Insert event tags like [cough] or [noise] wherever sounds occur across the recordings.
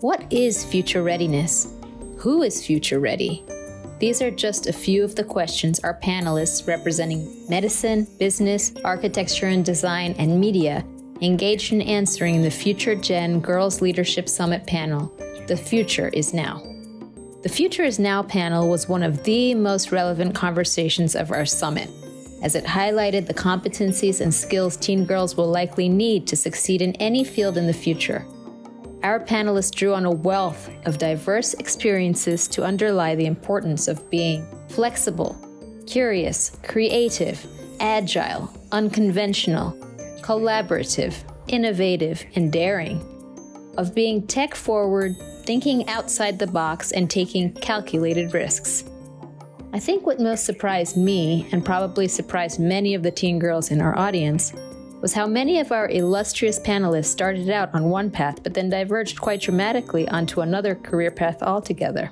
What is future readiness? Who is future ready? These are just a few of the questions our panelists representing medicine, business, architecture and design, and media engaged in answering in the Future Gen Girls Leadership Summit panel. The future is now. The Future is Now panel was one of the most relevant conversations of our summit, as it highlighted the competencies and skills teen girls will likely need to succeed in any field in the future. Our panelists drew on a wealth of diverse experiences to underlie the importance of being flexible, curious, creative, agile, unconventional, collaborative, innovative, and daring, of being tech forward, thinking outside the box, and taking calculated risks. I think what most surprised me, and probably surprised many of the teen girls in our audience, was how many of our illustrious panelists started out on one path but then diverged quite dramatically onto another career path altogether.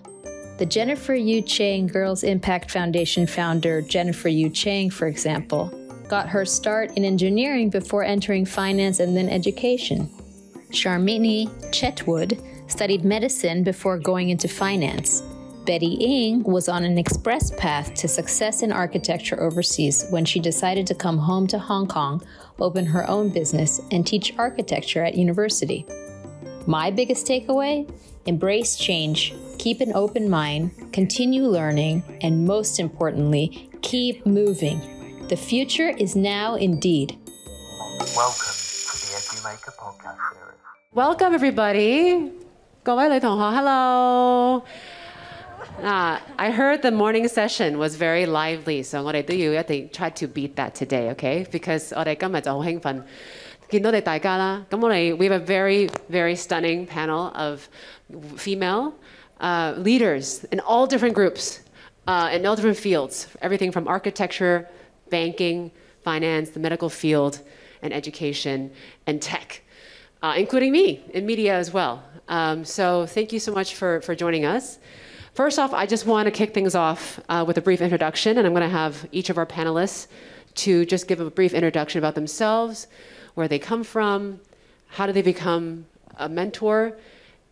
The Jennifer Yu Cheng Girls Impact Foundation founder, Jennifer Yu Cheng, for example, got her start in engineering before entering finance and then education. Sharmini Chetwode studied medicine before going into finance. Betty Ng was on an express path to success in architecture overseas when she decided to come home to Hong Kong, open her own business, and teach architecture at university. My biggest takeaway? Embrace change, keep an open mind, continue learning, and most importantly, keep moving. The future is now indeed. Welcome to the EduMaker podcast series. Welcome everybody. 各位女同学，hello。 啊、I heard the morning session was very lively, so 我哋都要一定 try to beat that today, okay? Because 我哋今日就好兴奋，见到你大家啦。咁我哋 we have a very very stunning panel of female uh, leaders in all different groups, uh, in all different fields, everything from architecture, banking, finance, the medical field, and education and tech. Uh, including me in media as well. Um, so thank you so much for, for joining us. First off, I just want to kick things off uh, with a brief introduction, and I'm going to have each of our panelists to just give a brief introduction about themselves, where they come from, how did they become a mentor,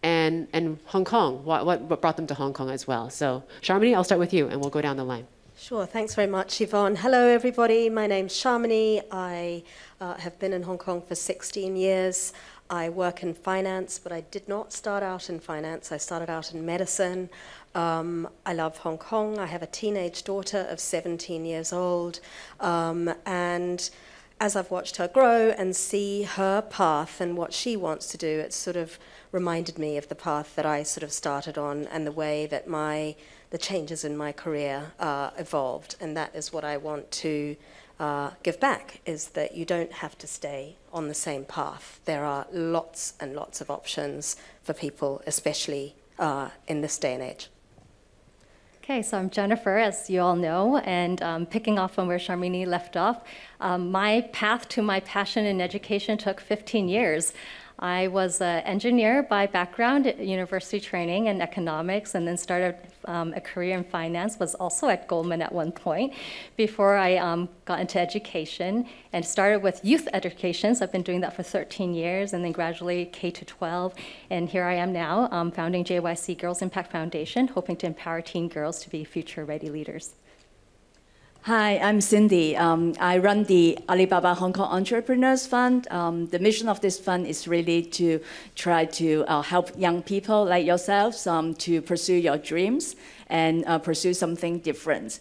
and, and Hong Kong, what, what brought them to Hong Kong as well. So, Sharmini, I'll start with you, and we'll go down the line. Sure, thanks very much, Yvonne. Hello, everybody. My name's Sharmini. I uh, have been in Hong Kong for 16 years. I work in finance, but I did not start out in finance. I started out in medicine. Um, I love Hong Kong. I have a teenage daughter of 17 years old. Um, and as I've watched her grow and see her path and what she wants to do, it's sort of reminded me of the path that I sort of started on and the way that my the changes in my career uh, evolved. And that is what I want to uh, give back is that you don't have to stay on the same path. There are lots and lots of options for people, especially uh, in this day and age. Okay, so I'm Jennifer, as you all know, and um, picking off from where Sharmini left off, um, my path to my passion in education took 15 years. I was an engineer by background, university training in economics, and then started um, a career in finance. Was also at Goldman at one point before I um, got into education and started with youth education. So I've been doing that for 13 years, and then gradually K to 12. And here I am now, um, founding JYC Girls Impact Foundation, hoping to empower teen girls to be future-ready leaders. Hi, I'm Cindy. Um, I run the Alibaba Hong Kong Entrepreneurs Fund. Um, the mission of this fund is really to try to uh, help young people like yourselves um, to pursue your dreams and uh, pursue something different.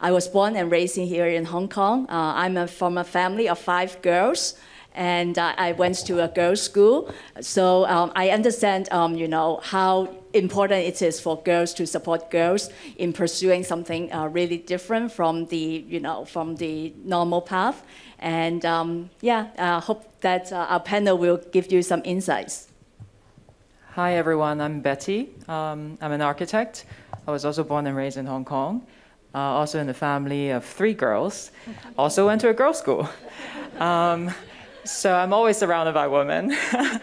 I was born and raised here in Hong Kong. Uh, I'm a, from a family of five girls and uh, I went to a girls' school. So um, I understand, um, you know, how important it is for girls to support girls in pursuing something uh, really different from the, you know, from the normal path. And um, yeah, I hope that uh, our panel will give you some insights. Hi everyone, I'm Betty. Um, I'm an architect. I was also born and raised in Hong Kong. Uh, also in the family of three girls. Also went to a girls' school. [laughs] Um, so I'm always surrounded by women. [laughs]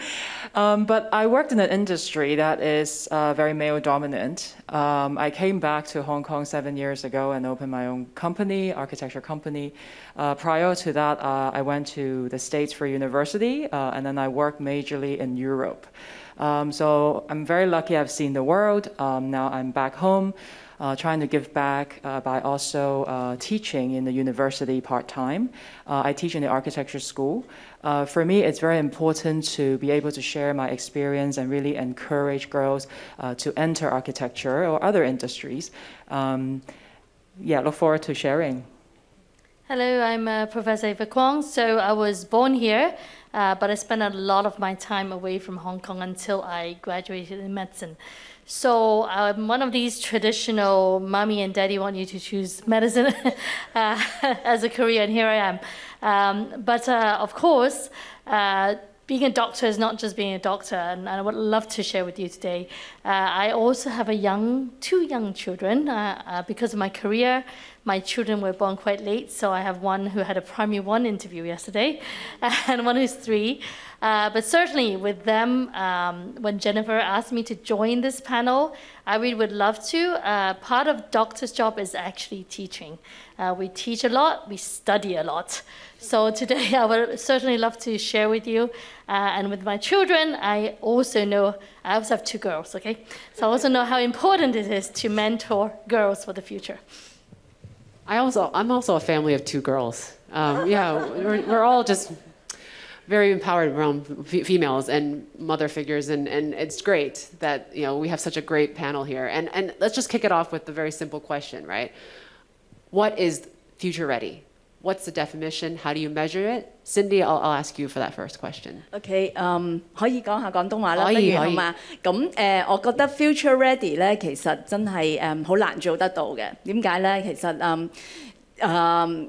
Um, but I worked in an industry that is uh, very male dominant. Um, I came back to Hong Kong seven years ago and opened my own company, architecture company. Uh, prior to that, uh, I went to the States for university, uh, and then I worked majorly in Europe. Um, so I'm very lucky I've seen the world. Um, now I'm back home. Uh, trying to give back uh, by also uh, teaching in the university part time. Uh, I teach in the architecture school. Uh, for me, it's very important to be able to share my experience and really encourage girls to enter architecture or other industries. Um, yeah, look forward to sharing. Hello, I'm uh, Professor Ava Kwong. So I was born here, uh, but I spent a lot of my time away from Hong Kong until I graduated in medicine. So I'm one of these traditional mommy and daddy want you to choose medicine [laughs] uh, [laughs] as a career, and here I am. Um, but uh, of course, uh, being a doctor is not just being a doctor, and I would love to share with you today. Uh, I also have a young, two young children. Uh, uh, because of my career, my children were born quite late, so I have one who had a primary one interview yesterday, [laughs] and one who's three. Uh, but certainly with them, um, when Jennifer asked me to join this panel, I really would love to. Uh, part of doctor's job is actually teaching. Uh, we teach a lot, we study a lot. So today [laughs] I would certainly love to share with you. Uh, and with my children, I also know, I also have two girls, okay? So I also know how important it is to mentor girls for the future. I also, I'm also a family of two girls. Um, yeah, we're, we're all just very empowered around females and mother figures, and, and it's great that you know we have such a great panel here. And and let's just kick it off with the very simple question, right? What is future ready? What's the definition? How do you measure it? Cindy, I'll, I'll ask you for that first question. OK，嗯，可以讲下广东话啦，可以可以不如好嘛？咁诶、呃我觉得 future ready 咧，其实真系诶好难做得到嘅。点解咧？其实嗯诶。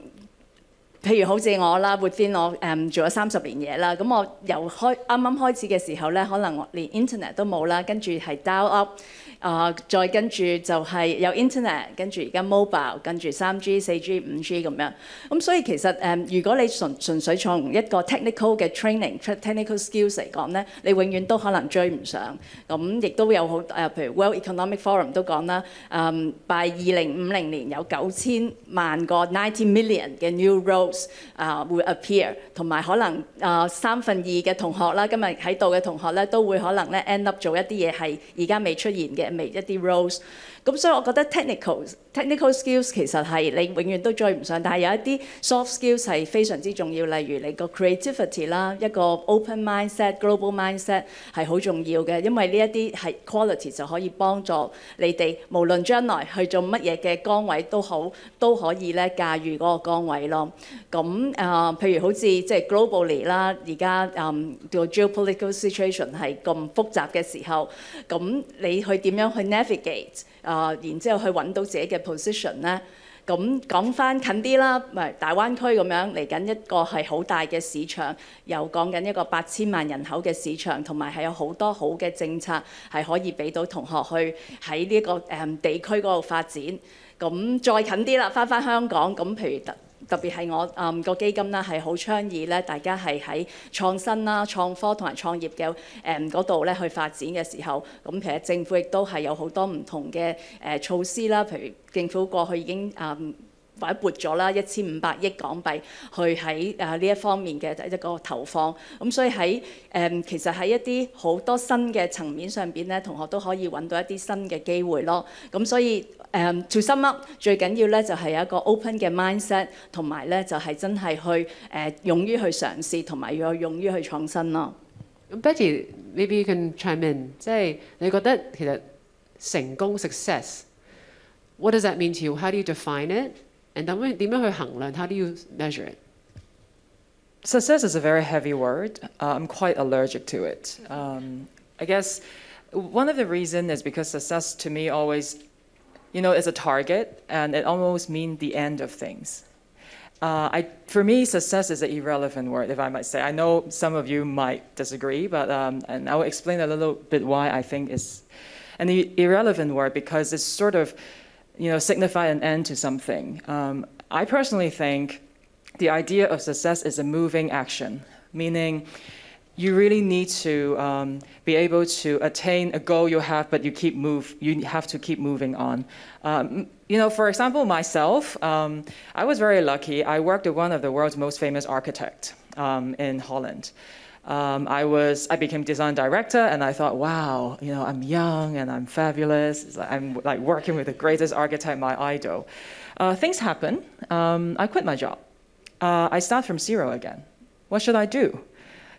譬如好似我啦，within 我诶、嗯做咗三十年嘢啦，咁我由开啱啱开始嘅时候咧，可能我连 internet 都冇啦，跟住系 dial up， 啊、再跟住就係有 internet，跟住而家 mobile，跟住三 G、四 G、五 G 咁樣。咁所以其實誒、如果你純純粹從一個 technical 嘅 training、technical skills 嚟講咧，你永遠都可能追唔上。咁亦都有好誒、譬如 World Economic Forum 都講啦，誒、by 二零五零年有九千萬個 ninety million 嘅 new roles 啊、會 appear，同埋可能啊、三分二嘅同學啦，今日喺度嘅同學咧，都會可能咧 end up 做一啲嘢係而家未出現嘅，未一啲 roles。 咁所以我覺得 technical technical skills 其實係你永遠都追唔上，但係有一啲 soft skills 係非常之重要，例如你個 creativity 啦，一個 open mindset、global mindset 係好重要嘅，因為呢一啲係 quality 就可以幫助你哋無論將來去做乜嘢嘅崗位都好，都可以咧駕馭嗰個崗位咯。咁啊、譬如好似即係 globally 啦，而家嗯個 geopolitical situation 係咁複雜嘅時候，咁你去點樣去 navigate 啊、然之後去揾到自己嘅 position 咧？咁講翻近啲啦，大灣區咁樣嚟緊一個係好大嘅市場，又講緊一個八千萬人口嘅市場，同埋係有好多好嘅政策係可以俾到同學去喺呢、個誒、地區嗰度發展。咁再近啲啦，翻翻香港，咁譬如特別係我誒個基金啦，係好倡議咧，大家係喺創新啦、創科同埋創業嘅誒嗰度咧去發展嘅時候，咁其實政府亦都係有好多唔同嘅誒、措施啦，譬如政府過去已經誒。或者撥咗啦一千五百億港幣去喺誒呢一方面嘅一個投放，咁所以喺誒、其實喺一啲好多新嘅層面上邊咧，同學都可以揾到一啲新嘅機會咯。咁所以誒、to sum up 最緊要咧就係有一個 open 嘅 mindset，同埋咧就係真係去誒、勇於去嘗試，同埋要勇於去創新咯。Betty，maybe you can chime in，即係你覺得其實成功 success，what does that mean to you？How do you define it？点样点样去衡量？How do you measure it？ Success is a very heavy word. Uh, I'm quite allergic to it. Um, I guess one of the reasons is because success to me always, you know, is a target and it almost means the end of things. Uh, I, for me, success is an irrelevant word, if I might say. I know some of you might disagree, but um, and I will explain a little bit why I think it's an i- irrelevant word because it's sort of, you know, signify an end to something. Um, I personally think the idea of success is a moving action, meaning you really need to um, be able to attain a goal you have, but you keep move. You have to keep moving on. Um, you know, for example, myself, um, I was very lucky. I worked with one of the world's most famous architects um, in Holland. Um, I was I became design director, and I thought, wow, you know, I'm young and I'm fabulous. I'm like working with the greatest architect, my idol. Uh, things happen. Um, I quit my job. Uh, I start from zero again. What should I do?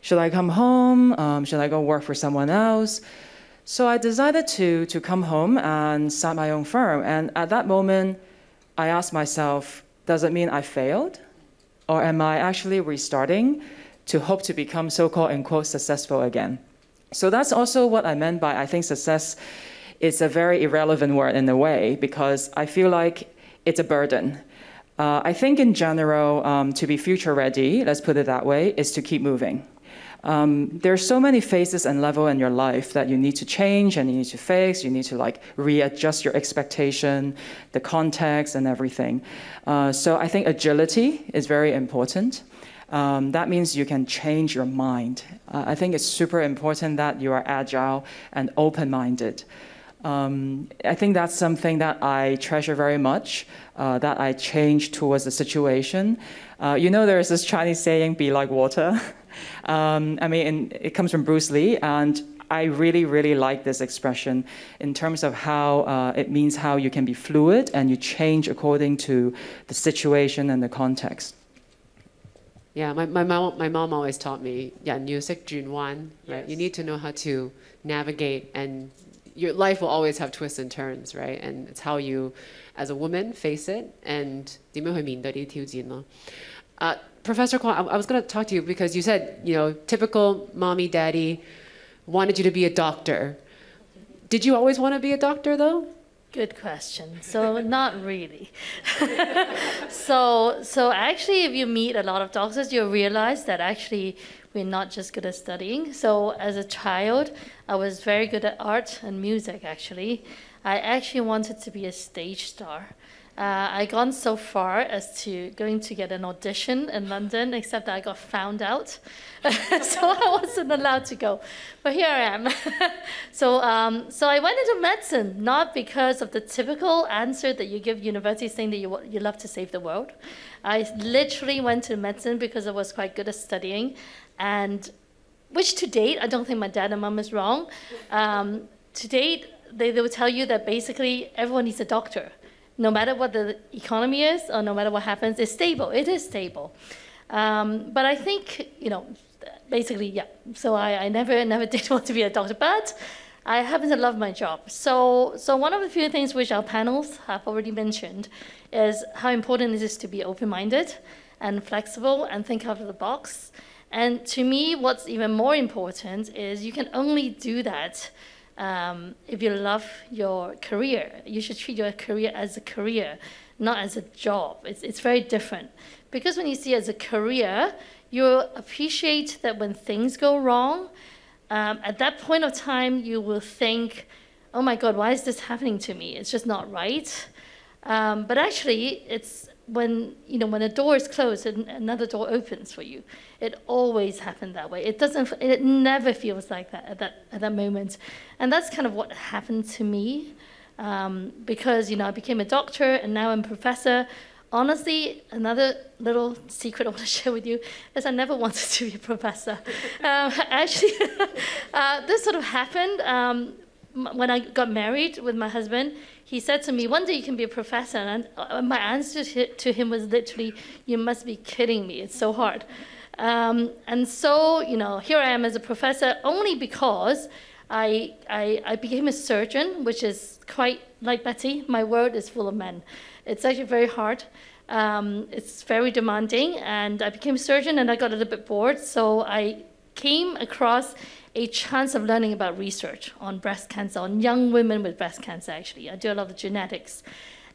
Should I come home? Um, should I go work for someone else? So I decided to, to come home and start my own firm. And at that moment, I asked myself, does it mean I failed? Or am I actually restarting to hope to become so called, unquote, successful again? So that's also what I meant by I think success is a very irrelevant word in a way because I feel like it's a burden. Uh, I think in general, um, to be future ready, let's put it that way, is to keep moving. Um, there are so many phases and level in your life that you need to change and you need to fix. You need to like readjust your expectation, the context, and everything. Uh, so I think agility is very important. Um, that means you can change your mind. Uh, I think it's super important that you are agile and open-minded. Um, I think that's something that I treasure very much, uh, that I change towards the situation. Uh, you know, there's this Chinese saying, be like water. [laughs] Um, I mean, it comes from Bruce Lee, and I really, really like this expression in terms of how uh, it means how you can be fluid and you change according to the situation and the context. Yeah, my, my, mom, my mom always taught me, yeah, music, Jun Wan, right? Yes. You need to know how to navigate and your life will always have twists and turns, right? And it's how you, as a woman, face it and 點樣去面對呢啲挑戰咯。Uh, Professor Kwong, I, I was going to talk to you because you said, you know, typical mommy, daddy wanted you to be a doctor. Did you always want to be a doctor though? Good question. So not really. [laughs] so so actually, if you meet a lot of doctors, you'll realize that actually we're not just good at studying. So as a child, I was very good at art and music. Actually, I actually wanted to be a stage star. Uh, I gone so far as to going to get an audition in London, except that I got found out, [laughs] so I wasn't allowed to go. But here I am. [laughs] so, um, so I went into medicine not because of the typical answer that you give university saying that you you love to save the world. I literally went to medicine because I was quite good at studying, and which to date I don't think my dad and mom is wrong. Um, to date, they, they will tell you that basically everyone needs a doctor no matter what the economy is or no matter what happens, it's stable. It is stable. Um, but I think, you know, basically, yeah. So I, I never, [laughs] never did want to be a doctor, but I happen to love my job. So, so one of the few things which our panels have already mentioned is how important it is to be open-minded and flexible and think out of the box. And to me, what's even more important is you can only do that um, if you love your career, you should treat your career as a career, not as a job. It's, it's very different. Because when you see it as a career, you appreciate that when things go wrong, um, at that point of time, you will think, oh my God, why is this happening to me? It's just not right. Um, but actually, it's when you know when a door is closed and another door opens for you. It always happened that way. It doesn't. It never feels like that at that at that moment, and that's kind of what happened to me, um, because you know I became a doctor and now I'm professor. Honestly, another little secret [laughs] I want to share with you is I never [laughs] wanted to be a professor. [laughs] Um, actually, uh, this sort of happened um, when I got married with my husband. He said to me, "One day you can be a professor," and uh, my answer to him was literally, "You must be kidding me! It's so hard." Um, and so, you know, here I am as a professor only because I, I, I became a surgeon, which is quite like Betty. My world is full of men. It's actually very hard. Um, it's very demanding, and I became a surgeon, and I got a little bit bored. So I came across a chance of learning about research on breast cancer, on young women with breast cancer. Actually, I do a lot of genetics,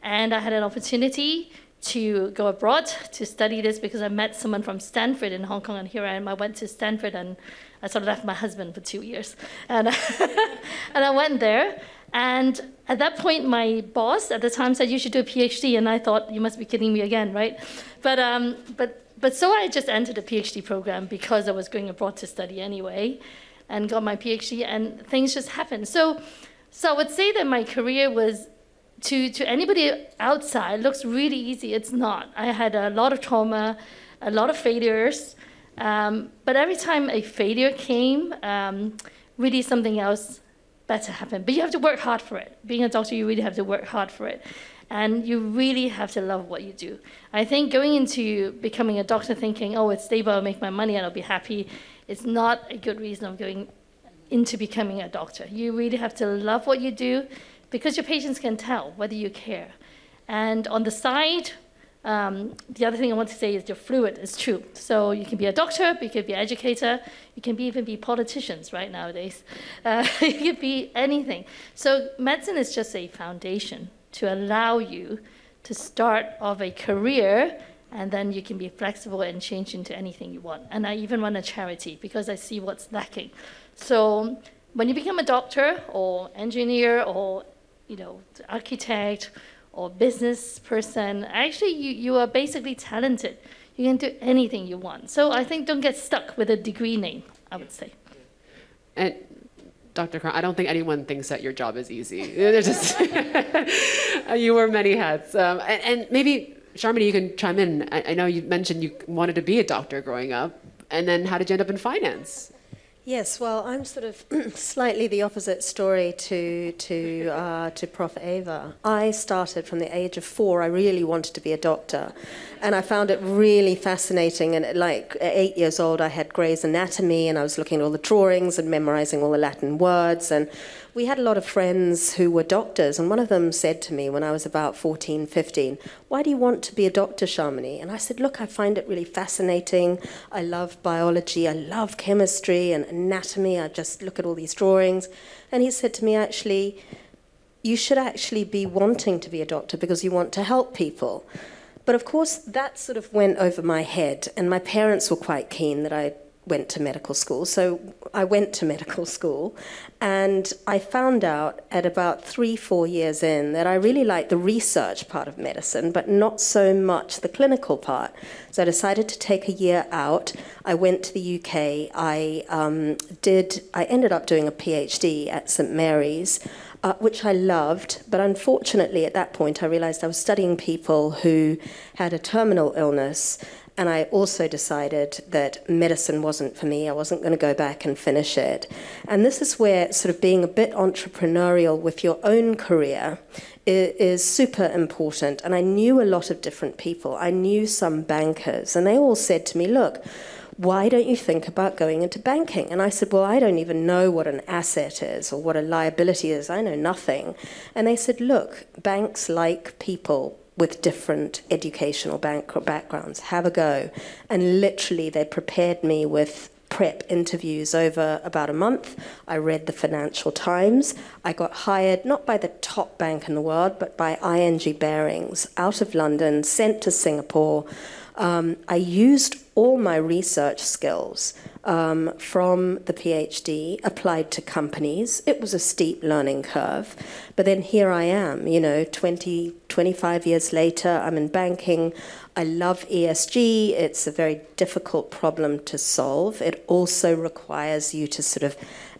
and I had an opportunity to go abroad to study this because I met someone from Stanford in Hong Kong, and here I am. I went to Stanford, and I sort of left my husband for two years, and [laughs] and I went there. And at that point, my boss at the time said you should do a PhD, and I thought you must be kidding me again, right? But um, but but so I just entered a PhD program because I was going abroad to study anyway, and got my PhD, and things just happened. So, so I would say that my career was to, to anybody outside looks really easy. It's not. I had a lot of trauma, a lot of failures, um, but every time a failure came, um, really something else better happened. But you have to work hard for it. Being a doctor, you really have to work hard for it. And you really have to love what you do. I think going into becoming a doctor thinking, oh, it's stable, I'll make my money and I'll be happy, it's not a good reason of going into becoming a doctor. You really have to love what you do because your patients can tell whether you care. And on the side, um, the other thing I want to say is you're fluid. It's true. So you can be a doctor, you can be an educator, you can be, even be politicians right nowadays. [laughs] Uh, you can be anything. So medicine is just a foundation to allow you to start of a career and then you can be flexible and change into anything you want. And I even run a charity because I see what's lacking. So when you become a doctor or engineer or you know architect or business person, actually you, you are basically talented. You can do anything you want. So I think don't get stuck with a degree name, I would say. And Dr. Kwong, I don't think anyone thinks that your job is easy. There's just [laughs] you wear many hats, um, and, and, maybe Sharmini, you can chime in. I, I know you mentioned you wanted to be a doctor growing up, and then how did you end up in finance? Yes, well, I'm sort of [clears throat] slightly the opposite story to to uh, to Prof. Ava. I started from the age of four. I really wanted to be a doctor, and I found it really fascinating. And like at eight years old, I had Gray's Anatomy, and I was looking at all the drawings and memorizing all the Latin words. And we had a lot of friends who were doctors, and one of them said to me when I was about 14, 15, Why do you want to be a doctor, Sharmini? And I said, Look, I find it really fascinating. I love biology, I love chemistry and anatomy. I just look at all these drawings. And he said to me, Actually, you should actually be wanting to be a doctor because you want to help people. But of course, that sort of went over my head, and my parents were quite keen that I went to medical school. So I went to medical school, and I found out at about three, four years in that I really liked the research part of medicine, but not so much the clinical part. So I decided to take a year out. I went to the UK. I um, did. I ended up doing a PhD at St Mary's uh, which I loved. But unfortunately, at that point, I realized I was studying people who had a terminal illness. And I also decided that medicine wasn't for me. I wasn't going to go back and finish it. And this is where sort of being a bit entrepreneurial with your own career is, super important. And I knew a lot of different people. I knew some bankers, and they all said to me, look, why don't you think about going into banking? And I said, well, I don't even know what an asset is or what a liability is. I know nothing. And they said, look, banks like people with different educational backgrounds. Have a go. And literally, they prepared me with prep interviews over about a month. I read the Financial Times. I got hired not by the top bank in the world, but by ING Barings out of London, sent to Singapore. Um, I used all my research skills um, from the PhD applied to companies. It was a steep learning curve. But then here I am, you know, 20, 25 years later, I'm in banking. I love ESG. It's a very difficult problem to solve. It also requires you to sort of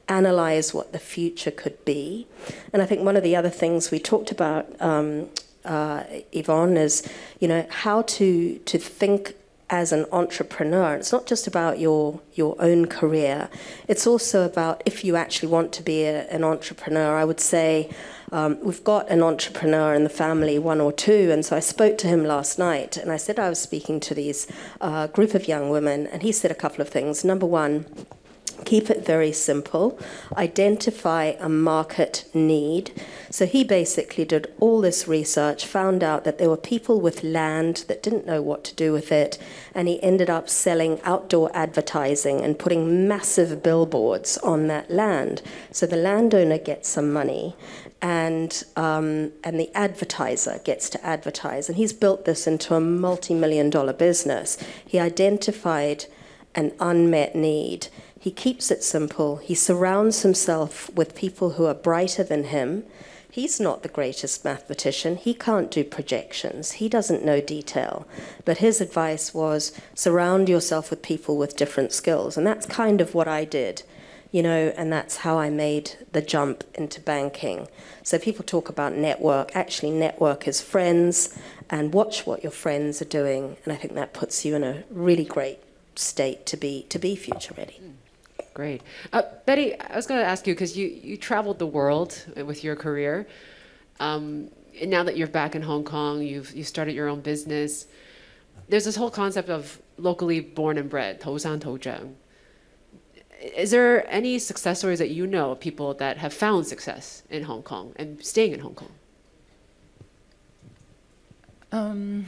analyze what the future could be. And I think one of the other things we talked about um, uh, Yvonne, is you know how to to think as an entrepreneur. It's not just about your your own career. It's also about if you actually want to be a, an entrepreneur. I would say. Um, we've got an entrepreneur in the family, one or two, and so I spoke to him last night, and I said I was speaking to these uh, group of young women, and he said a couple of things. Number one, keep it very simple, identify a market need. So he basically did all this research, found out that there were people with land that didn't know what to do with it, and he ended up selling outdoor advertising and putting massive billboards on that land. So the landowner gets some money. And, um, and the advertiser gets to advertise. And he's built this into a multi million dollar business. He identified an unmet need he keeps it simple. He surrounds himself with people who are brighter than him. He's not the greatest mathematician. He can't do projections. He doesn't know detail. But his advice was surround yourself with people with different skills. And that's kind of what I did, you know, and that's how I made the jump into banking. So people talk about network. Actually, network is friends and watch what your friends are doing. And I think that puts you in a really great state to be, to be future ready. Hmm. Great. Uh, Betty, I was going to ask you because you, you traveled the world with your career. Um, and now that you're back in Hong Kong, you've you started your own business. There's this whole concept of locally born and bred, 头生头长. Is there any success stories that you know of people that have found success in Hong Kong and staying in Hong Kong? Um,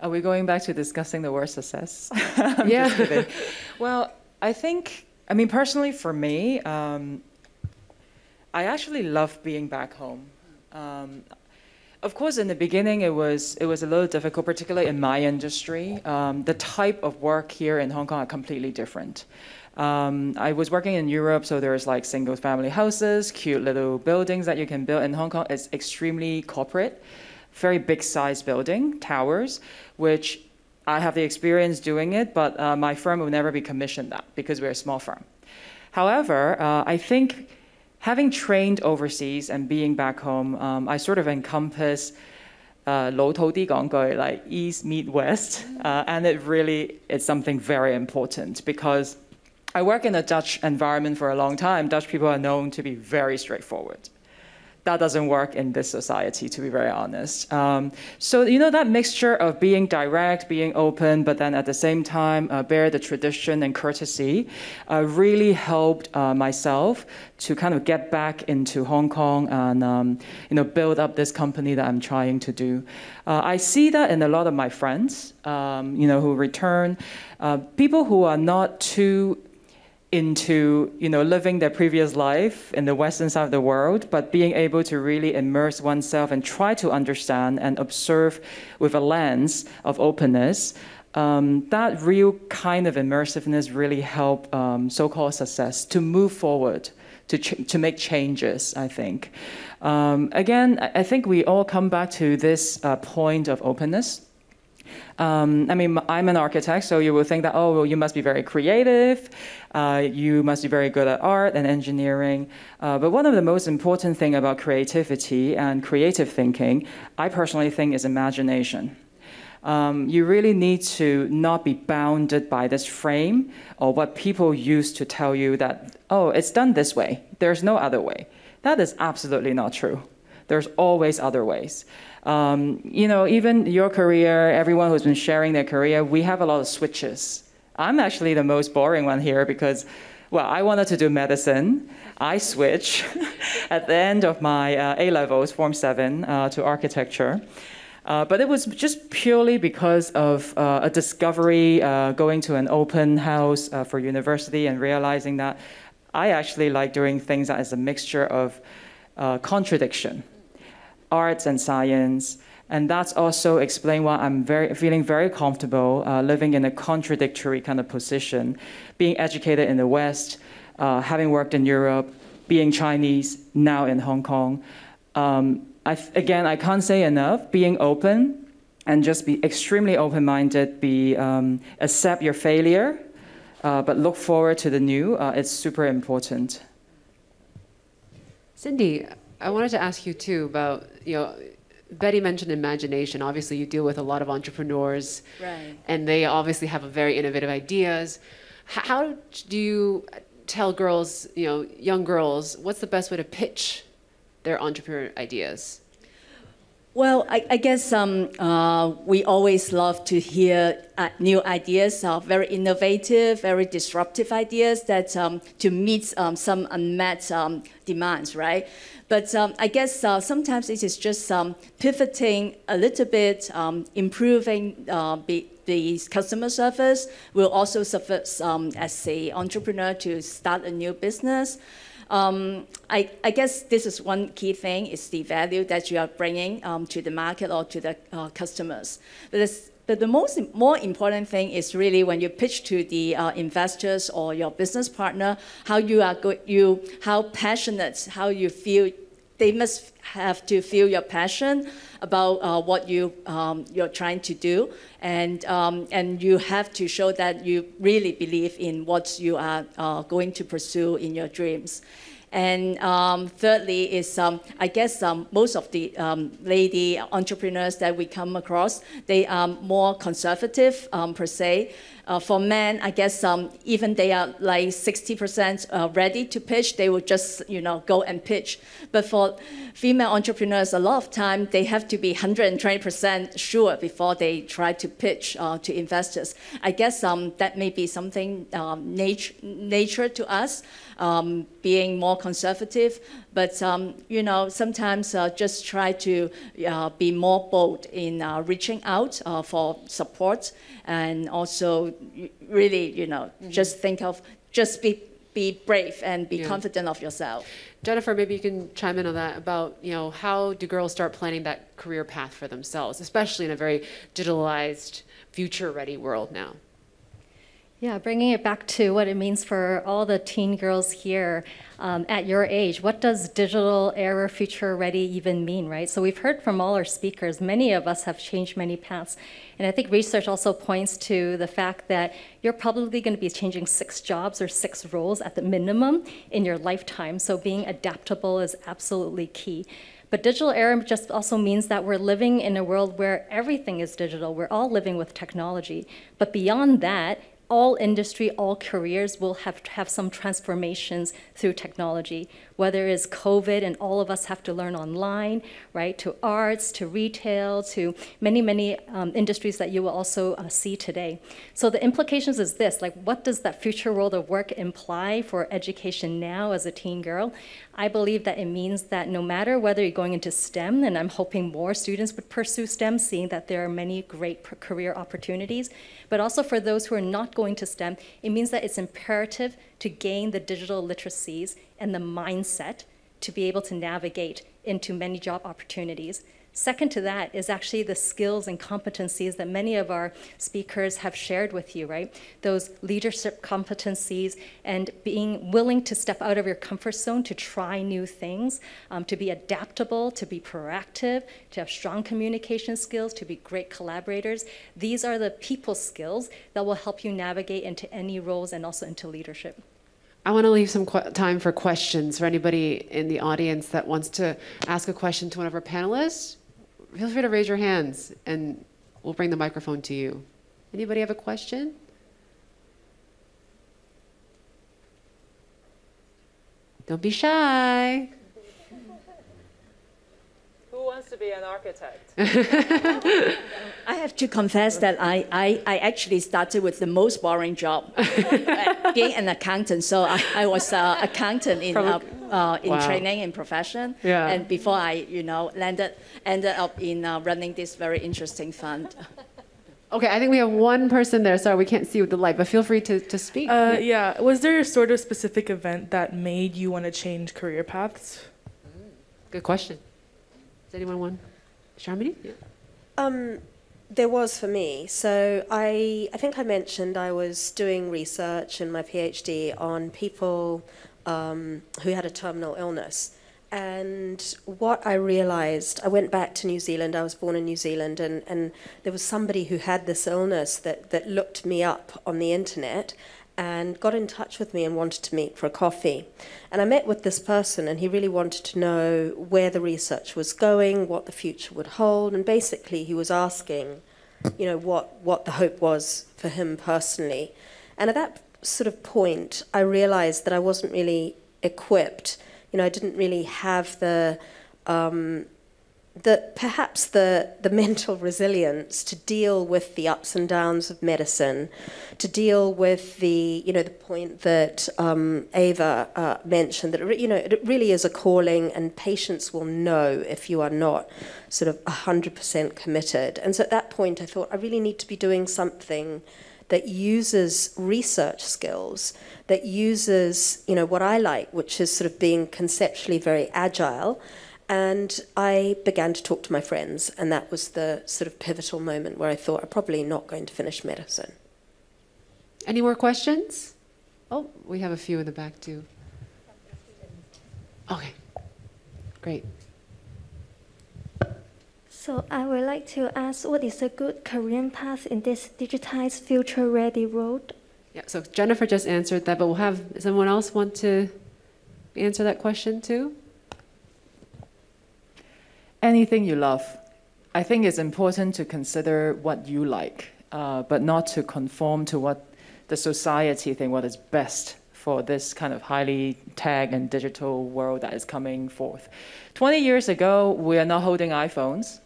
are we going back to discussing the word success? [laughs] yeah. well, I think, I mean, personally for me, um, I actually love being back home. Um, of course, in the beginning, it was it was a little difficult, particularly in my industry. Um, the type of work here in Hong Kong are completely different. Um, I was working in Europe, so there's like single family houses, cute little buildings that you can build. In Hong Kong, it's extremely corporate, very big size building, towers, which I have the experience doing it, but uh, my firm will never be commissioned that because we're a small firm. However, uh, I think having trained overseas and being back home, um, I sort of encompass uh, 老土啲讲句, like East meet West, uh, and it really is something very important because I work in a Dutch environment for a long time. Dutch people are known to be very straightforward that doesn't work in this society, to be very honest. Um, so, you know, that mixture of being direct, being open, but then at the same time uh, bear the tradition and courtesy uh, really helped uh, myself to kind of get back into Hong Kong and, um, you know, build up this company that I'm trying to do. Uh, I see that in a lot of my friends, um, you know, who return, uh, people who are not too into you know living their previous life in the western side of the world but being able to really immerse oneself and try to understand and observe with a lens of openness um, that real kind of immersiveness really help um, so-called success to move forward to, to make changes i think. Um, again i think we all come back to this uh, point of openness um, I mean, I'm an architect, so you will think that, oh, well, you must be very creative, uh, you must be very good at art and engineering. Uh, but one of the most important thing about creativity and creative thinking, I personally think, is imagination. Um, you really need to not be bounded by this frame or what people used to tell you that, oh, it's done this way, there's no other way. That is absolutely not true. There's always other ways. Um, you know, even your career, everyone who's been sharing their career, we have a lot of switches. I'm actually the most boring one here because, well, I wanted to do medicine. I switch [laughs] at the end of my uh, A levels, Form 7, uh, to architecture. Uh, but it was just purely because of uh, a discovery uh, going to an open house uh, for university and realizing that I actually like doing things that is a mixture of contradiction arts and science. And that's also explain why I'm very, feeling very comfortable uh, living in a contradictory kind of position, being educated in the West, uh, having worked in Europe, being Chinese, now in Hong Kong. Um, I, again, I can't say enough. Being open and just be extremely open-minded. Be um, accept your failure, uh, but look forward to the new. Uh, it's super important. Cindy, I wanted to ask you too about you know. Betty mentioned imagination. Obviously, you deal with a lot of entrepreneurs, right. and they obviously have very innovative ideas. How do you tell girls, you know, young girls, what's the best way to pitch their entrepreneur ideas? Well, I, I guess um, uh, we always love to hear uh, new ideas, uh, very innovative, very disruptive ideas that um, to meet um, some unmet um, demands, right? But um, I guess uh, sometimes it is just um, pivoting a little bit, improving uh, the customer service. Will also suffice as a entrepreneur to start a new business. Um, I, I, guess this is one key thing is the value that you are bringing um, to the market or to the uh, customers. But, but, the most more important thing is really when you pitch to the uh, investors or your business partner, how you are go- you how passionate, how you feel they must have to feel your passion about uh, what you um, you're trying to do, and um, and you have to show that you really believe in what you are uh, going to pursue in your dreams. And um, thirdly is, um, I guess um, most of the um, lady entrepreneurs that we come across, they are more conservative um, per se. Uh, for men, I guess um, even they are like 60% uh, ready to pitch, they will just you know go and pitch. But for female entrepreneurs, a lot of time they have to be 120% sure before they try to pitch uh, to investors. I guess um, that may be something um, nature, nature to us, um, being more conservative. But um, you know, sometimes uh, just try to uh, be more bold in uh, reaching out for support, and also really, you know, mm-hmm. just think of just be be brave and be Yeah. confident of yourself. Jennifer, maybe you can chime in on that about, you know, how do girls start planning that career path for themselves, especially in a very digitalized, future-ready world now? Yeah, bringing it back to what it means for all the teen girls here um, at your age. What does digital era future ready even mean, right? So we've heard from all our speakers, many of us have changed many paths. And I think research also points to the fact that you're probably going to be changing six jobs or six roles at the minimum in your lifetime. So being adaptable is absolutely key. But digital era just also means that we're living in a world where everything is digital. We're all living with technology. But beyond that, all industry, all careers will have have some transformations through technology, whether it's COVID and all of us have to learn online, right, to arts, to retail, to many, many um, industries that you will also uh, see today. So the implications is this, like what does that future world of work imply for education now as a teen girl? I believe that it means that no matter whether you're going into STEM, and I'm hoping more students would pursue STEM, seeing that there are many great career opportunities, but also for those who are not going to STEM, it means that it's imperative to gain the digital literacies and the mindset to be able to navigate into many job opportunities. Second to that is actually the skills and competencies that many of our speakers have shared with you, right? Those leadership competencies and being willing to step out of your comfort zone to try new things, um, to be adaptable, to be proactive, to have strong communication skills, to be great collaborators. These are the people skills that will help you navigate into any roles and also into leadership. I want to leave some time for questions for anybody in the audience that wants to ask a question to one of our panelists. Feel free to raise your hands and we'll bring the microphone to you. Anybody have a question? Don't be shy. Who wants to be an architect? [laughs] I have to confess that I, I, I actually started with the most boring job, [laughs] uh, being an accountant. So I, I was an accountant in, uh, uh, in Wow. training in profession. Yeah. And before I, you know, landed, ended up in uh, running this very interesting fund. [laughs] Okay, I think we have one person there. Sorry, we can't see with the light, but feel free to, to speak. Uh, yeah. Was there a sort of specific event that made you want to change career paths? Good question. Does anyone want? Sharmini? Yeah. Um, there was for me. So I, I think I mentioned I was doing research in my PhD on people um, who had a terminal illness. And what I realized, I went back to New Zealand. I was born in New Zealand, and, and there was somebody who had this illness that, that looked me up on the internet and got in touch with me and wanted to meet for a coffee. And I met with this person, and he really wanted to know where the research was going, what the future would hold, and basically he was asking, you know, what, what the hope was for him personally. And at that sort of point, I realized that I wasn't really equipped. You know, I didn't really have the um, the perhaps the the mental resilience to deal with the ups and downs of medicine, to deal with the you know the point that um, Ava uh, mentioned that it you know it really is a calling, and patients will know if you are not sort of hundred percent committed. And so at that point, I thought I really need to be doing something that uses research skills, that uses you know what I like, which is sort of being conceptually very agile. And I began to talk to my friends, and that was the sort of pivotal moment where I thought I'm probably not going to finish medicine. Any more questions? Oh, we have a few in the back too. Okay. Great. So I would like to ask, what is a good career path in this digitized, future-ready world? Yeah, so Jennifer just answered that, but we'll have someone else want to answer that question too? Anything you love. I think it's important to consider what you like, uh, but not to conform to what the society think what is best for this kind of highly tech and digital world that is coming forth. 20 years ago, we are not holding iPhones.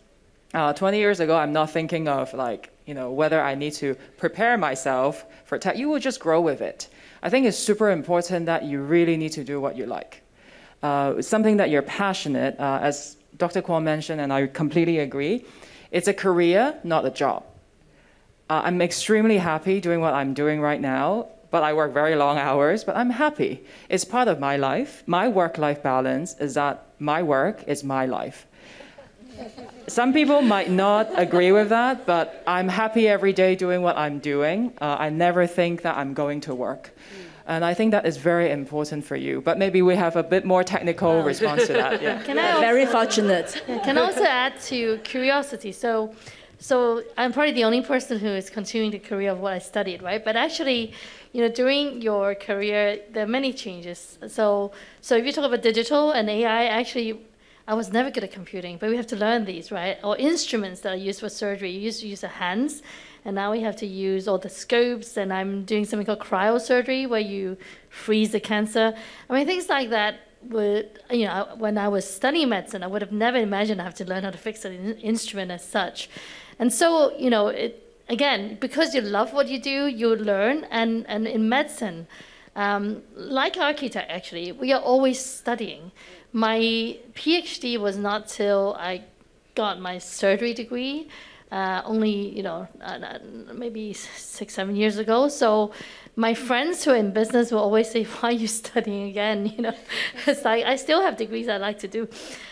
Uh, 20 years ago, I'm not thinking of like, you know, whether I need to prepare myself for tech. You will just grow with it. I think it's super important that you really need to do what you like. Uh, something that you're passionate, uh, as Dr. Kwong mentioned, and I completely agree, it's a career, not a job. Uh, I'm extremely happy doing what I'm doing right now, but I work very long hours, but I'm happy. It's part of my life. My work life balance is that my work is my life. Some people might not agree with that, but I'm happy every day doing what I'm doing. Uh, I never think that I'm going to work. And I think that is very important for you. But maybe we have a bit more technical response to that. [laughs] Yeah. Can I also, very fortunate. Yeah, can I also add to curiosity? So, so I'm probably the only person who is continuing the career of what I studied, right? But actually, you know, during your career, there are many changes. So, so if you talk about digital and AI, actually, I was never good at computing, but we have to learn these, right? Or instruments that are used for surgery. You used to use the hands, and now we have to use all the scopes. And I'm doing something called cryosurgery, where you freeze the cancer. I mean, things like that. Would you know? When I was studying medicine, I would have never imagined I have to learn how to fix an instrument as such. And so, you know, it, again, because you love what you do, you learn. And and in medicine, um, like architect, actually, we are always studying. My PhD was not till I got my surgery degree, uh, only you know uh, uh, maybe six seven years ago. So my friends who are in business will always say, [laughs] "Why are you studying again?" [laughs] You know, it's like I still have degrees I like to do.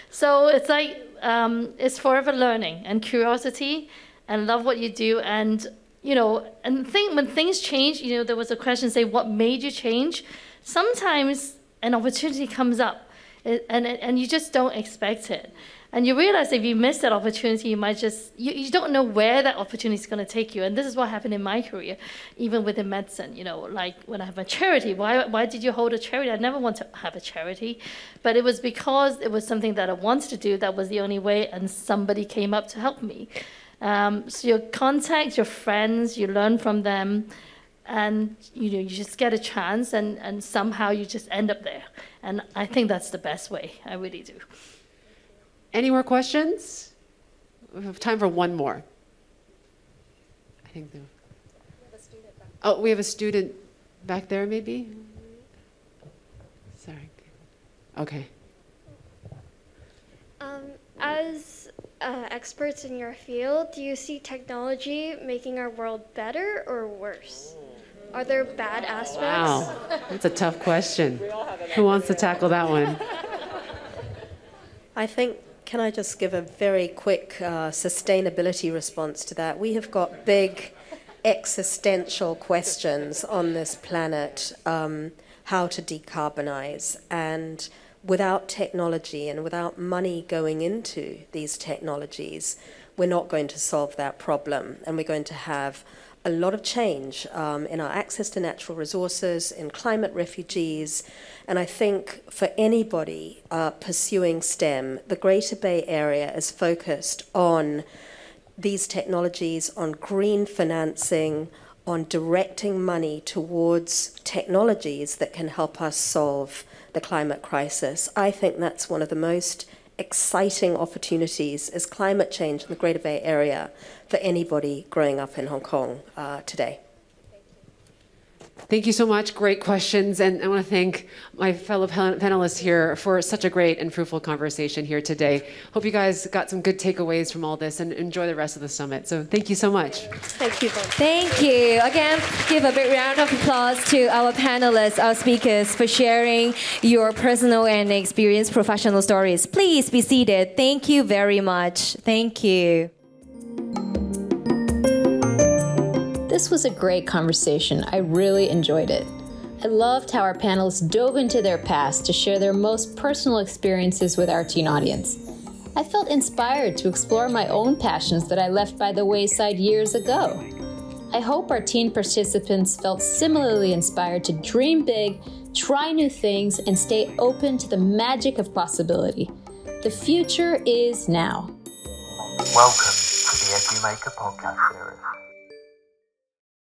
So it's like um, it's forever learning and curiosity, and love what you do. And you know, and think when things change. You know, there was a question say, "What made you change?" Sometimes an opportunity comes up and, and you just don't expect it. And you realize if you miss that opportunity, you might just, you, you don't know where that opportunity is going to take you. And this is what happened in my career, even within medicine. You know, like when I have a charity, why, why did you hold a charity? I never want to have a charity. But it was because it was something that I wanted to do, that was the only way, and somebody came up to help me. Um, so you contact your friends, you learn from them, and you know you just get a chance, and, and somehow you just end up there. And I think that's the best way. I really do. Any more questions? We have time for one more. I think. The... Oh, we have a student back there, maybe. Sorry. Okay. Um, as uh, experts in your field, do you see technology making our world better or worse? Are there bad aspects? Wow, that's a tough question. Who wants to tackle that one? [laughs] I think, can I just give a very quick uh, sustainability response to that? We have got big existential questions on this planet um, how to decarbonize. And without technology and without money going into these technologies, we're not going to solve that problem. And we're going to have a lot of change um, in our access to natural resources, in climate refugees, and I think for anybody uh, pursuing STEM, the Greater Bay Area is focused on these technologies, on green financing, on directing money towards technologies that can help us solve the climate crisis. I think that's one of the most exciting opportunities is climate change in the Greater Bay Area for anybody growing up in Hong Kong uh, today. Thank you so much. Great questions. And I want to thank my fellow panelists here for such a great and fruitful conversation here today. Hope you guys got some good takeaways from all this and enjoy the rest of the summit. So thank you so much. Thank you. Thank you. Again, give a big round of applause to our panelists, our speakers, for sharing your personal and experience professional stories. Please be seated. Thank you very much. Thank you. This was a great conversation. I really enjoyed it. I loved how our panelists dove into their past to share their most personal experiences with our teen audience. I felt inspired to explore my own passions that I left by the wayside years ago. I hope our teen participants felt similarly inspired to dream big, try new things, and stay open to the magic of possibility. The future is now. Welcome to the EduMaker podcast series.